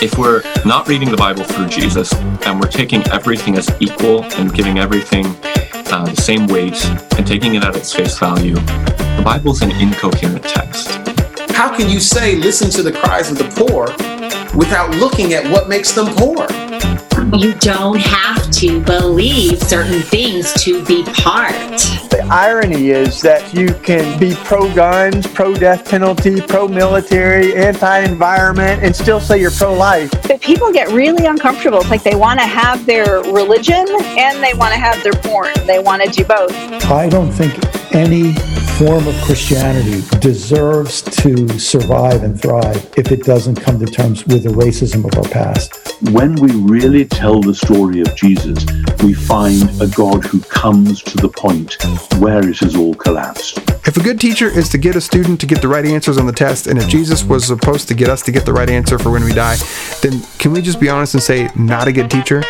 If we're not reading the Bible through Jesus and we're taking everything as equal and giving everything uh, the same weight and taking it at its face value, the Bible's an incoherent text. How can you say, listen to the cries of the poor without looking at what makes them poor? You don't have to believe certain things to be part. The irony is that you can be pro guns, pro death penalty, pro military, anti environment, and still say you're pro life. But people get really uncomfortable. It's like they want to have their religion and they want to have their porn. They want to do both. I don't think any form of Christianity deserves to survive and thrive if it doesn't come to terms with the racism of our past. When we really tell the story of Jesus, we find a God who comes to the point where it has all collapsed. If a good teacher is to get a student to get the right answers on the test, and if Jesus was supposed to get us to get the right answer for when we die, then can we just be honest and say, not a good teacher?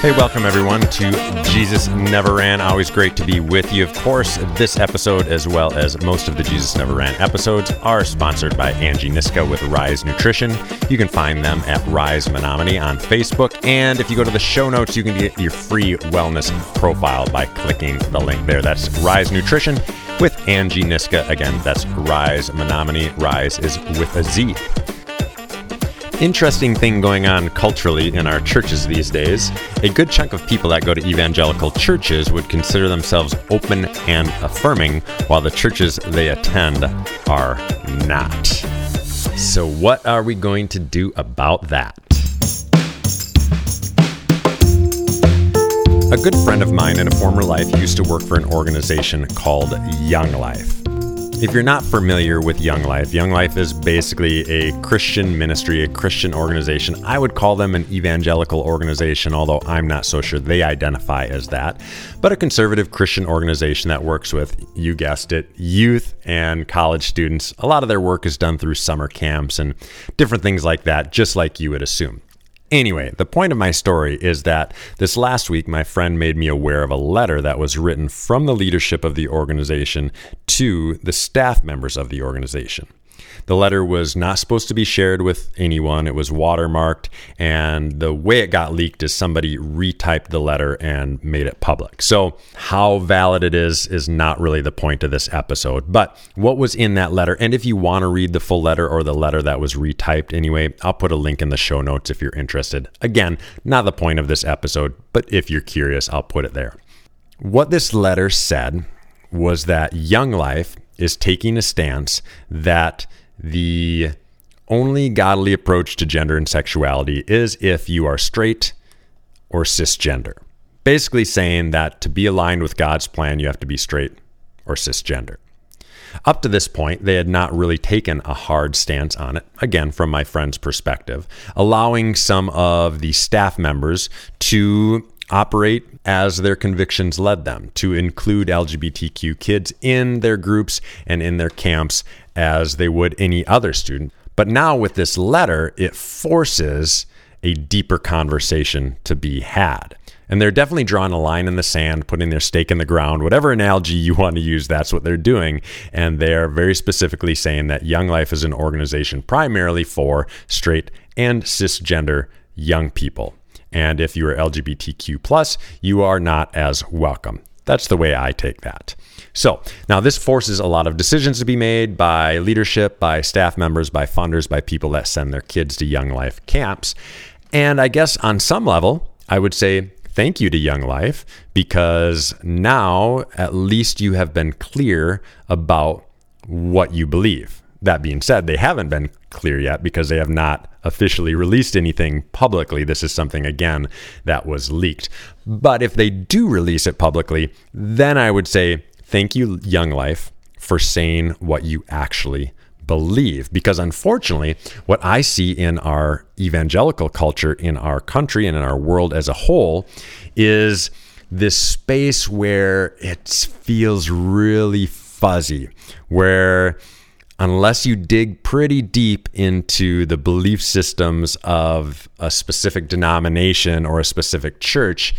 Hey, welcome everyone to Jesus Never Ran. Always great to be with you. Of course, this episode, as well as most of the Jesus Never Ran episodes, are sponsored by Angie Niska with Rise Nutrition. You can find them at Rise Menominee on Facebook. And if you go to the show notes, you can get your free wellness profile by clicking the link there. That's Rise Nutrition with Angie Niska. Again, that's Rise Menominee. Rise is with a Z interesting thing going on culturally in our churches these days. A good chunk of people that go to evangelical churches would consider themselves open and affirming, while the churches they attend are not. So, what are we going to do about that? A good friend of mine in a former life used to work for an organization called Young Life. If you're not familiar with Young Life, Young Life is basically a Christian ministry, a Christian organization. I would call them an evangelical organization, although I'm not so sure they identify as that. But a conservative Christian organization that works with, you guessed it, youth and college students. A lot of their work is done through summer camps and different things like that, just like you would assume. Anyway, the point of my story is that this last week, my friend made me aware of a letter that was written from the leadership of the organization to the staff members of the organization. The letter was not supposed to be shared with anyone. It was watermarked. And the way it got leaked is somebody retyped the letter and made it public. So, how valid it is, is not really the point of this episode. But what was in that letter, and if you want to read the full letter or the letter that was retyped anyway, I'll put a link in the show notes if you're interested. Again, not the point of this episode, but if you're curious, I'll put it there. What this letter said was that Young Life is taking a stance that the only godly approach to gender and sexuality is if you are straight or cisgender. Basically, saying that to be aligned with God's plan, you have to be straight or cisgender. Up to this point, they had not really taken a hard stance on it, again, from my friend's perspective, allowing some of the staff members to operate as their convictions led them, to include LGBTQ kids in their groups and in their camps as they would any other student. But now with this letter, it forces a deeper conversation to be had. And they're definitely drawing a line in the sand, putting their stake in the ground, whatever analogy you want to use, that's what they're doing. And they're very specifically saying that Young Life is an organization primarily for straight and cisgender young people. And if you are LGBTQ, plus, you are not as welcome. That's the way I take that. So now this forces a lot of decisions to be made by leadership, by staff members, by funders, by people that send their kids to Young Life camps. And I guess on some level, I would say thank you to Young Life because now at least you have been clear about what you believe. That being said, they haven't been clear yet because they have not officially released anything publicly. This is something, again, that was leaked. But if they do release it publicly, then I would say thank you, Young Life, for saying what you actually believe. Because unfortunately, what I see in our evangelical culture, in our country, and in our world as a whole is this space where it feels really fuzzy, where unless you dig pretty deep into the belief systems of a specific denomination or a specific church,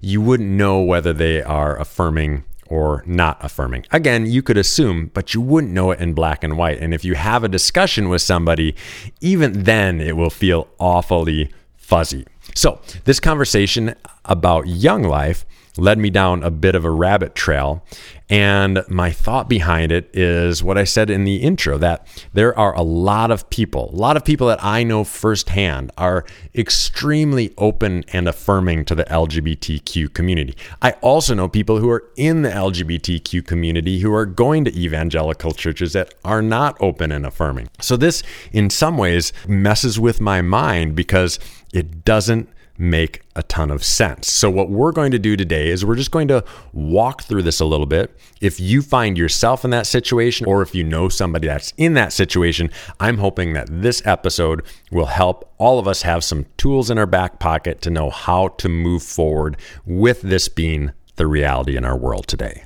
you wouldn't know whether they are affirming or not affirming. Again, you could assume, but you wouldn't know it in black and white. And if you have a discussion with somebody, even then it will feel awfully fuzzy. So, this conversation about young life led me down a bit of a rabbit trail. And my thought behind it is what I said in the intro that there are a lot of people, a lot of people that I know firsthand are extremely open and affirming to the LGBTQ community. I also know people who are in the LGBTQ community who are going to evangelical churches that are not open and affirming. So, this in some ways messes with my mind because it doesn't make a ton of sense. So, what we're going to do today is we're just going to walk through this a little bit. If you find yourself in that situation, or if you know somebody that's in that situation, I'm hoping that this episode will help all of us have some tools in our back pocket to know how to move forward with this being the reality in our world today.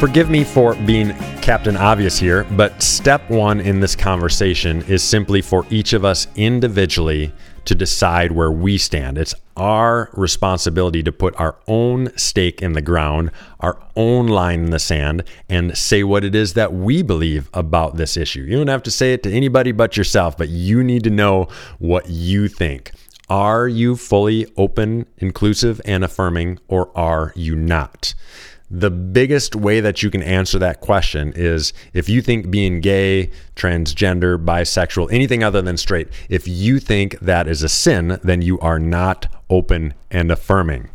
Forgive me for being Captain Obvious here, but step one in this conversation is simply for each of us individually to decide where we stand. It's our responsibility to put our own stake in the ground, our own line in the sand, and say what it is that we believe about this issue. You don't have to say it to anybody but yourself, but you need to know what you think. Are you fully open, inclusive, and affirming, or are you not? The biggest way that you can answer that question is if you think being gay, transgender, bisexual, anything other than straight, if you think that is a sin, then you are not open and affirming.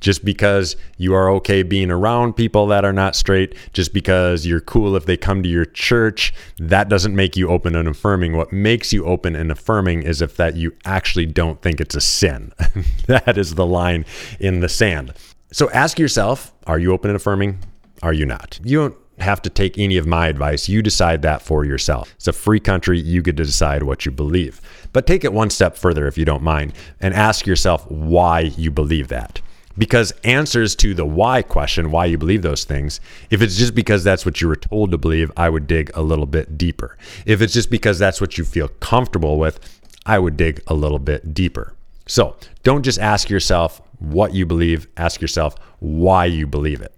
Just because you are okay being around people that are not straight, just because you're cool if they come to your church, that doesn't make you open and affirming. What makes you open and affirming is if that you actually don't think it's a sin. that is the line in the sand. So ask yourself are you open and affirming? Are you not? You don't have to take any of my advice. You decide that for yourself. It's a free country. You get to decide what you believe. But take it one step further if you don't mind and ask yourself why you believe that. Because answers to the why question, why you believe those things, if it's just because that's what you were told to believe, I would dig a little bit deeper. If it's just because that's what you feel comfortable with, I would dig a little bit deeper. So don't just ask yourself what you believe, ask yourself why you believe it.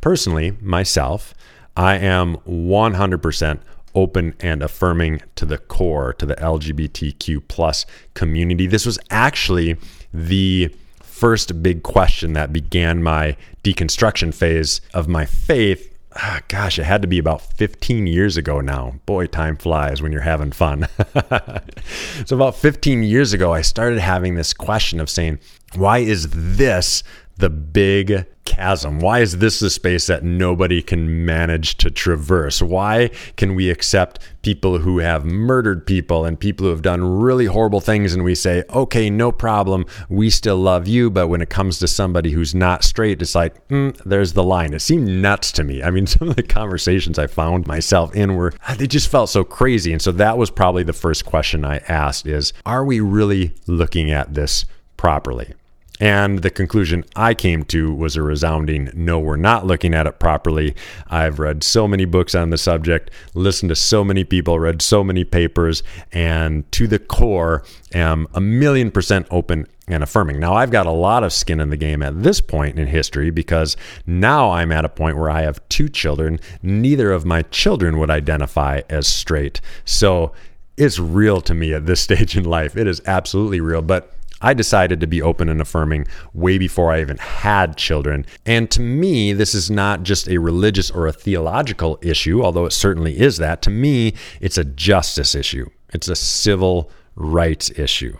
Personally, myself, I am 100% open and affirming to the core, to the LGBTQ plus community. This was actually the first big question that began my deconstruction phase of my faith ah, gosh, it had to be about 15 years ago now. Boy, time flies when you're having fun. so, about 15 years ago, I started having this question of saying, why is this the big chasm? Why is this the space that nobody can manage to traverse? Why can we accept people who have murdered people and people who have done really horrible things and we say, okay, no problem, we still love you. But when it comes to somebody who's not straight, it's like, mm, there's the line. It seemed nuts to me. I mean, some of the conversations I found myself in were, they just felt so crazy. And so that was probably the first question I asked is, are we really looking at this properly? And the conclusion I came to was a resounding no, we're not looking at it properly. I've read so many books on the subject, listened to so many people, read so many papers, and to the core am a million percent open and affirming. Now, I've got a lot of skin in the game at this point in history because now I'm at a point where I have two children. Neither of my children would identify as straight. So it's real to me at this stage in life. It is absolutely real. But I decided to be open and affirming way before I even had children. And to me, this is not just a religious or a theological issue, although it certainly is that. To me, it's a justice issue, it's a civil rights issue.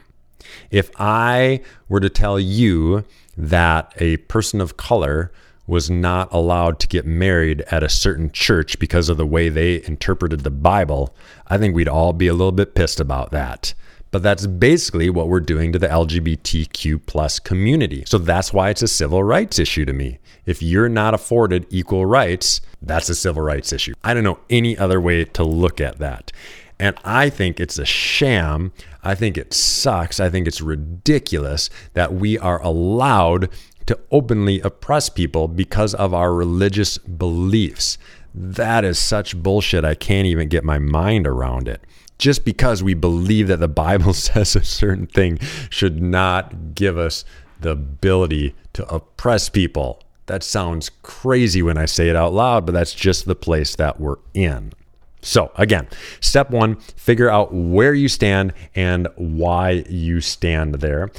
If I were to tell you that a person of color was not allowed to get married at a certain church because of the way they interpreted the Bible, I think we'd all be a little bit pissed about that. But that's basically what we're doing to the LGBTQ plus community. So that's why it's a civil rights issue to me. If you're not afforded equal rights, that's a civil rights issue. I don't know any other way to look at that. And I think it's a sham. I think it sucks. I think it's ridiculous that we are allowed to openly oppress people because of our religious beliefs. That is such bullshit. I can't even get my mind around it. Just because we believe that the Bible says a certain thing should not give us the ability to oppress people. That sounds crazy when I say it out loud, but that's just the place that we're in. So, again, step one figure out where you stand and why you stand there.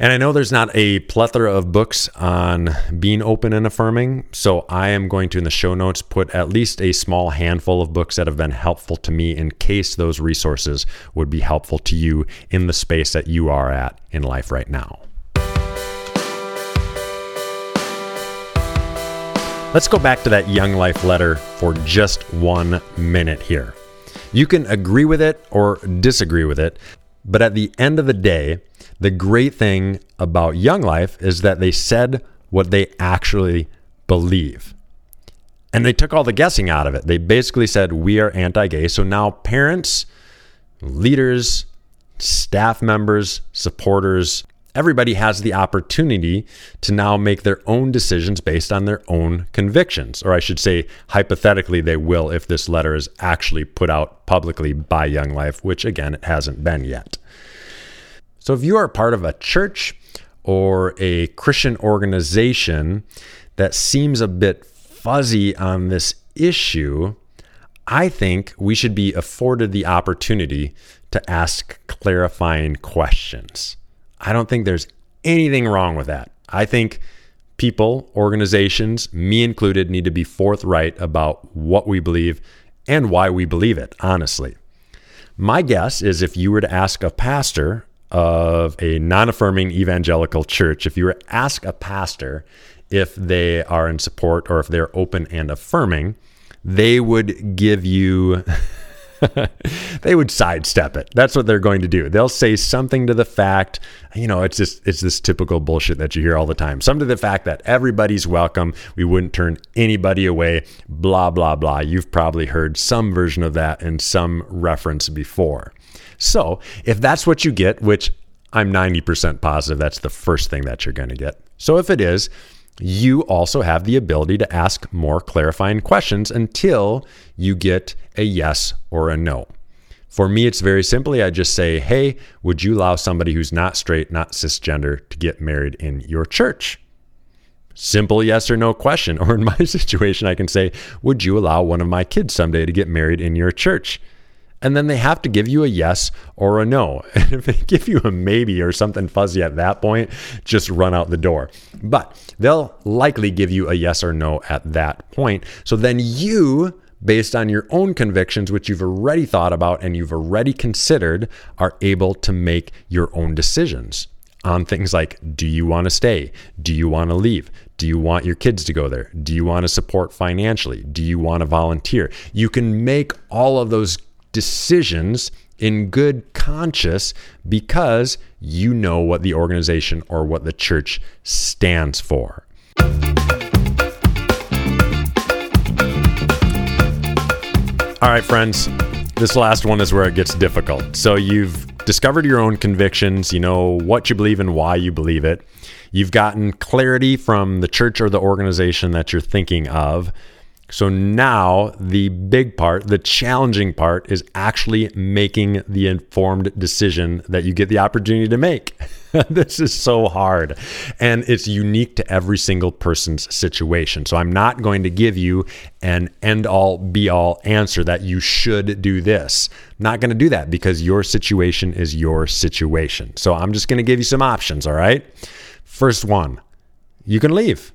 And I know there's not a plethora of books on being open and affirming. So I am going to, in the show notes, put at least a small handful of books that have been helpful to me in case those resources would be helpful to you in the space that you are at in life right now. Let's go back to that Young Life letter for just one minute here. You can agree with it or disagree with it, but at the end of the day, the great thing about Young Life is that they said what they actually believe. And they took all the guessing out of it. They basically said, We are anti gay. So now parents, leaders, staff members, supporters, everybody has the opportunity to now make their own decisions based on their own convictions. Or I should say, hypothetically, they will if this letter is actually put out publicly by Young Life, which again, it hasn't been yet. So if you are part of a church or a Christian organization that seems a bit fuzzy on this issue, I think we should be afforded the opportunity to ask clarifying questions. I don't think there's anything wrong with that. I think people, organizations, me included, need to be forthright about what we believe and why we believe it, honestly. My guess is if you were to ask a pastor of a non affirming evangelical church, if you were to ask a pastor if they are in support or if they're open and affirming, they would give you they would sidestep it. That's what they're going to do. They'll say something to the fact, you know, it's just it's this typical bullshit that you hear all the time. Some to the fact that everybody's welcome, we wouldn't turn anybody away, blah blah blah. You've probably heard some version of that in some reference before. So, if that's what you get, which I'm 90% positive that's the first thing that you're going to get. So, if it is, you also have the ability to ask more clarifying questions until you get a yes or a no. For me, it's very simply I just say, hey, would you allow somebody who's not straight, not cisgender, to get married in your church? Simple yes or no question. Or in my situation, I can say, would you allow one of my kids someday to get married in your church? And then they have to give you a yes or a no. And if they give you a maybe or something fuzzy at that point, just run out the door. But they'll likely give you a yes or no at that point. So then you, based on your own convictions, which you've already thought about and you've already considered, are able to make your own decisions on things like do you want to stay? Do you want to leave? Do you want your kids to go there? Do you want to support financially? Do you want to volunteer? You can make all of those decisions in good conscience because you know what the organization or what the church stands for. All right, friends, this last one is where it gets difficult. So you've discovered your own convictions, you know what you believe and why you believe it. You've gotten clarity from the church or the organization that you're thinking of. So now the big part, the challenging part, is actually making the informed decision that you get the opportunity to make. this is so hard and it's unique to every single person's situation. So I'm not going to give you an end all be all answer that you should do this. Not going to do that because your situation is your situation. So I'm just going to give you some options, all right? First one, you can leave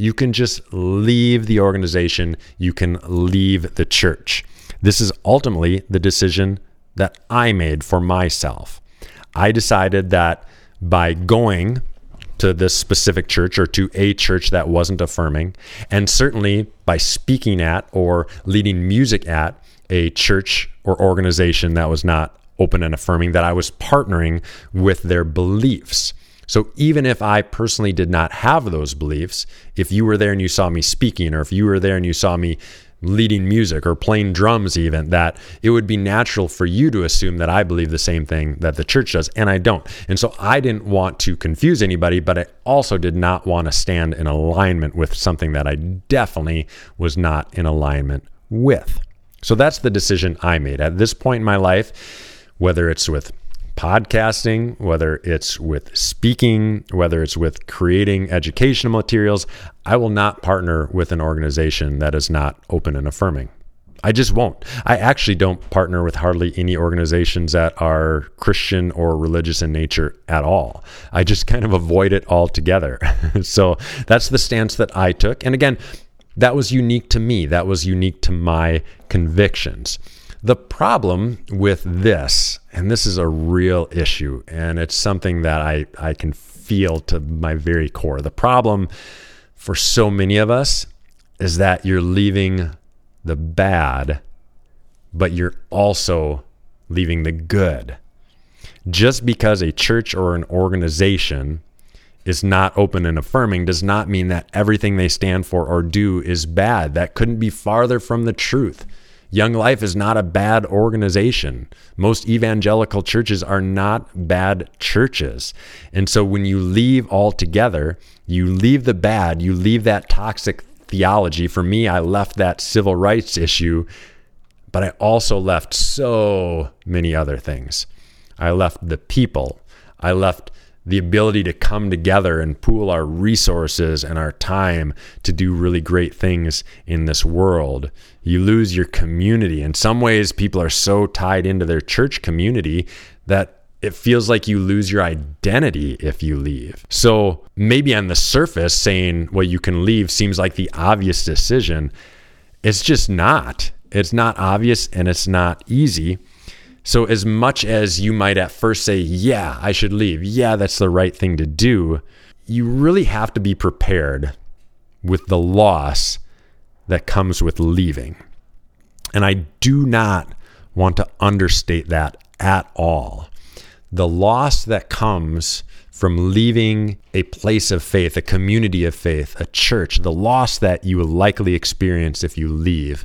you can just leave the organization, you can leave the church. This is ultimately the decision that I made for myself. I decided that by going to this specific church or to a church that wasn't affirming, and certainly by speaking at or leading music at a church or organization that was not open and affirming, that I was partnering with their beliefs. So even if I personally did not have those beliefs, if you were there and you saw me speaking, or if you were there and you saw me leading music or playing drums, even that it would be natural for you to assume that I believe the same thing that the church does, and I don't. And so I didn't want to confuse anybody, but I also did not want to stand in alignment with something that I definitely was not in alignment with. So that's the decision I made. At this point in my life, whether it's with podcasting, whether it's with speaking, whether it's with creating educational materials, I will not partner with an organization that is not open and affirming. I just won't. I actually don't partner with hardly any organizations that are Christian or religious in nature at all. I just kind of avoid it altogether. so that's the stance that I took. And again, that was unique to me, that was unique to my convictions. The problem with this, and this is a real issue, and it's something that I, I can feel to my very core. The problem for so many of us is that you're leaving the bad, but you're also leaving the good. Just because a church or an organization is not open and affirming does not mean that everything they stand for or do is bad. That couldn't be farther from the truth. Young Life is not a bad organization. Most evangelical churches are not bad churches. And so when you leave altogether, you leave the bad, you leave that toxic theology. For me, I left that civil rights issue, but I also left so many other things. I left the people. I left the ability to come together and pool our resources and our time to do really great things in this world. You lose your community. In some ways, people are so tied into their church community that it feels like you lose your identity if you leave. So maybe on the surface, saying, well, you can leave seems like the obvious decision. It's just not. It's not obvious and it's not easy. So, as much as you might at first say, yeah, I should leave, yeah, that's the right thing to do, you really have to be prepared with the loss that comes with leaving. And I do not want to understate that at all the loss that comes from leaving a place of faith, a community of faith, a church, the loss that you will likely experience if you leave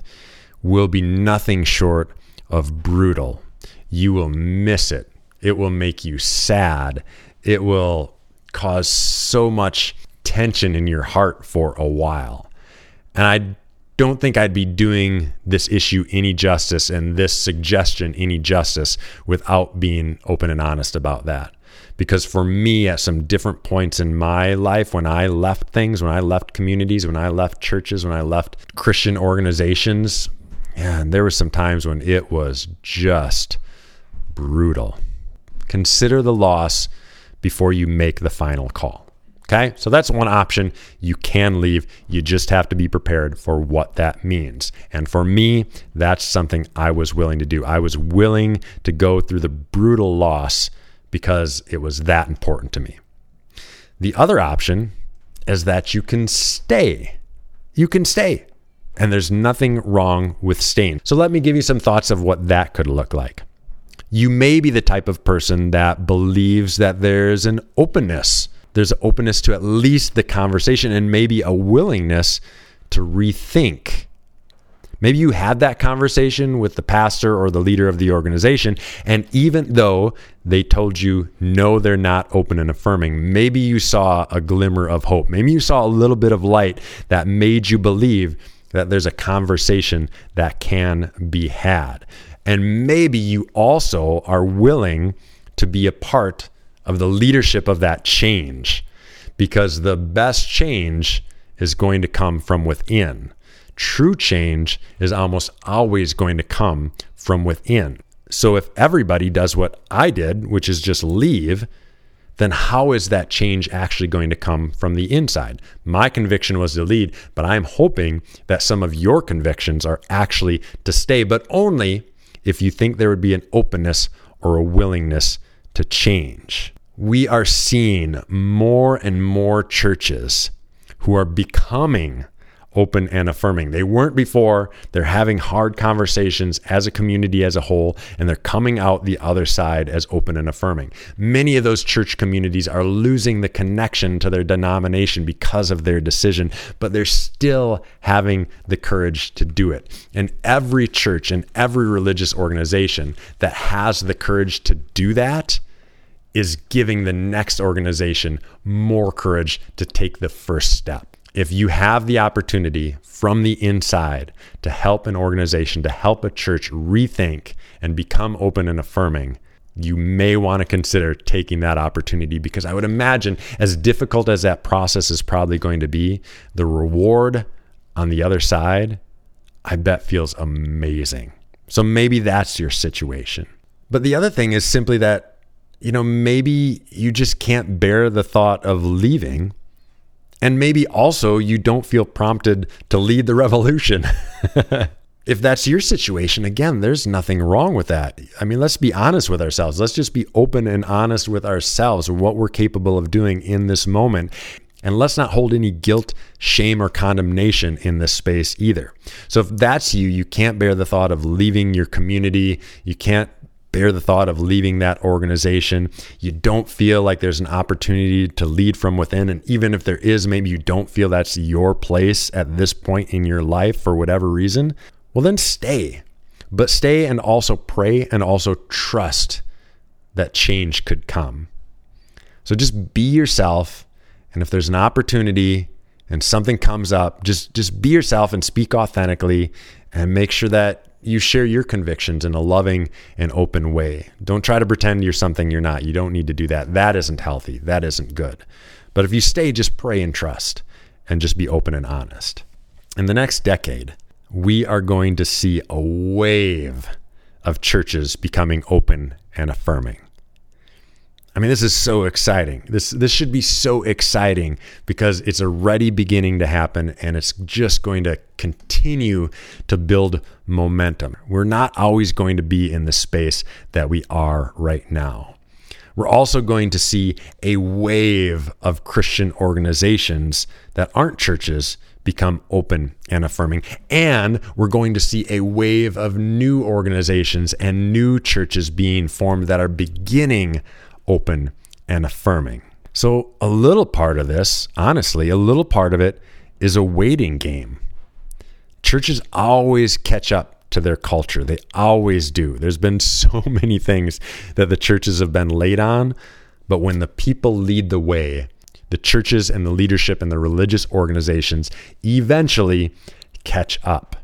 will be nothing short of brutal. You will miss it. It will make you sad. It will cause so much tension in your heart for a while. And I don't think I'd be doing this issue any justice and this suggestion any justice without being open and honest about that. Because for me, at some different points in my life, when I left things, when I left communities, when I left churches, when I left Christian organizations, and there were some times when it was just brutal. Consider the loss before you make the final call. Okay, so that's one option. You can leave. You just have to be prepared for what that means. And for me, that's something I was willing to do. I was willing to go through the brutal loss because it was that important to me. The other option is that you can stay. You can stay. And there's nothing wrong with staying. So let me give you some thoughts of what that could look like. You may be the type of person that believes that there's an openness there's openness to at least the conversation and maybe a willingness to rethink. Maybe you had that conversation with the pastor or the leader of the organization, and even though they told you, no, they're not open and affirming, maybe you saw a glimmer of hope. Maybe you saw a little bit of light that made you believe that there's a conversation that can be had. And maybe you also are willing to be a part of the leadership of that change because the best change is going to come from within. True change is almost always going to come from within. So if everybody does what I did, which is just leave, then how is that change actually going to come from the inside? My conviction was to lead, but I'm hoping that some of your convictions are actually to stay, but only if you think there would be an openness or a willingness to change. We are seeing more and more churches who are becoming open and affirming. They weren't before. They're having hard conversations as a community as a whole, and they're coming out the other side as open and affirming. Many of those church communities are losing the connection to their denomination because of their decision, but they're still having the courage to do it. And every church and every religious organization that has the courage to do that is giving the next organization more courage to take the first step. If you have the opportunity from the inside to help an organization, to help a church rethink and become open and affirming, you may want to consider taking that opportunity because I would imagine, as difficult as that process is probably going to be, the reward on the other side, I bet feels amazing. So maybe that's your situation. But the other thing is simply that, you know, maybe you just can't bear the thought of leaving. And maybe also you don't feel prompted to lead the revolution. if that's your situation, again, there's nothing wrong with that. I mean, let's be honest with ourselves. Let's just be open and honest with ourselves, what we're capable of doing in this moment. And let's not hold any guilt, shame, or condemnation in this space either. So if that's you, you can't bear the thought of leaving your community, you can't bear the thought of leaving that organization. You don't feel like there's an opportunity to lead from within. And even if there is, maybe you don't feel that's your place at this point in your life for whatever reason well, then stay. But stay and also pray and also trust that change could come. So just be yourself. And if there's an opportunity and something comes up, just, just be yourself and speak authentically and make sure that you share your convictions in a loving and open way. Don't try to pretend you're something you're not. You don't need to do that. That isn't healthy. That isn't good. But if you stay, just pray and trust and just be open and honest. In the next decade, we are going to see a wave of churches becoming open and affirming. I mean, this is so exciting. This this should be so exciting because it's already beginning to happen and it's just going to continue to build momentum. We're not always going to be in the space that we are right now. We're also going to see a wave of Christian organizations that aren't churches become open and affirming. And we're going to see a wave of new organizations and new churches being formed that are beginning open and affirming. So, a little part of this, honestly, a little part of it is a waiting game. Churches always catch up to their culture. They always do. There's been so many things that the churches have been late on, but when the people lead the way, the churches and the leadership and the religious organizations eventually catch up.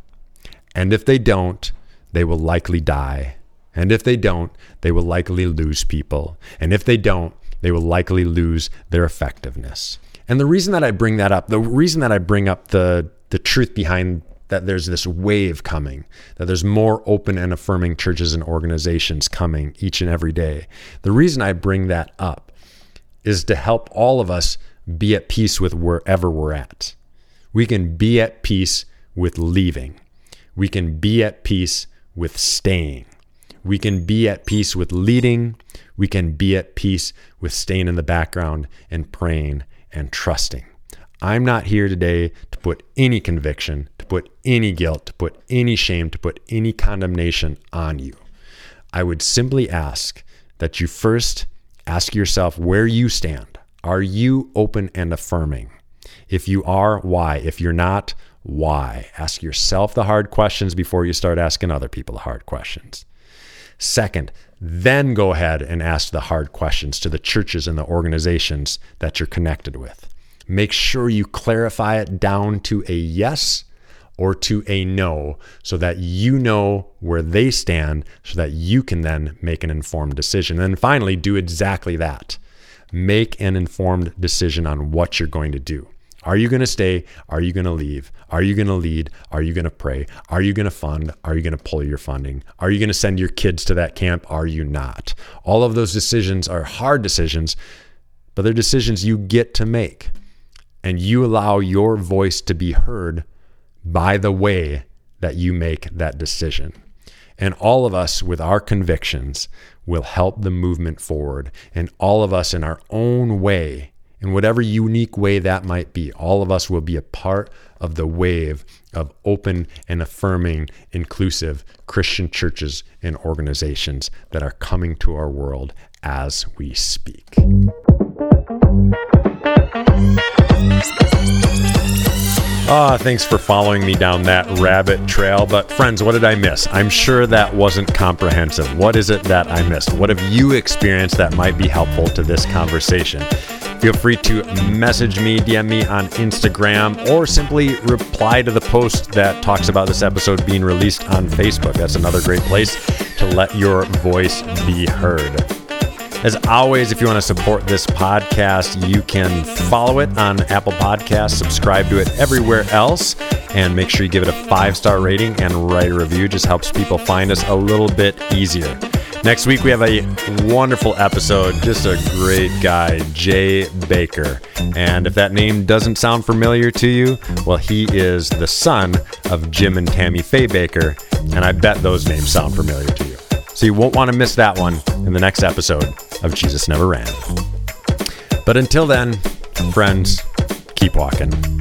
And if they don't, they will likely die. And if they don't, they will likely lose people. And if they don't, they will likely lose their effectiveness. And the reason that I bring that up, the reason that I bring up the, the truth behind that there's this wave coming, that there's more open and affirming churches and organizations coming each and every day. The reason I bring that up is to help all of us be at peace with wherever we're at. We can be at peace with leaving. We can be at peace with staying. We can be at peace with leading. We can be at peace with staying in the background and praying and trusting. I'm not here today to put any conviction, to put any guilt, to put any shame, to put any condemnation on you. I would simply ask that you first Ask yourself where you stand. Are you open and affirming? If you are, why? If you're not, why? Ask yourself the hard questions before you start asking other people the hard questions. Second, then go ahead and ask the hard questions to the churches and the organizations that you're connected with. Make sure you clarify it down to a yes or to a no so that you know where they stand so that you can then make an informed decision. And finally, do exactly that. Make an informed decision on what you're going to do. Are you going to stay? Are you going to leave? Are you going to lead? Are you going to pray? Are you going to fund? Are you going to pull your funding? Are you going to send your kids to that camp? Are you not? All of those decisions are hard decisions, but they're decisions you get to make. And you allow your voice to be heard by the way that you make that decision. And all of us with our convictions will help the movement forward. And all of us in our own way, in whatever unique way that might be, all of us will be a part of the wave of open and affirming, inclusive Christian churches and organizations that are coming to our world as we speak. Ah, thanks for following me down that rabbit trail. But, friends, what did I miss? I'm sure that wasn't comprehensive. What is it that I missed? What have you experienced that might be helpful to this conversation? Feel free to message me, DM me on Instagram, or simply reply to the post that talks about this episode being released on Facebook. That's another great place to let your voice be heard. As always, if you want to support this podcast, you can follow it on Apple Podcasts, subscribe to it everywhere else, and make sure you give it a five star rating and write a review. Just helps people find us a little bit easier. Next week, we have a wonderful episode. Just a great guy, Jay Bakker. And if that name doesn't sound familiar to you, well, he is the son of Jim and Tammy Faye Bakker. And I bet those names sound familiar to you. So you won't want to miss that one in the next episode of Jesus Never Ran. But until then, friends, keep walking.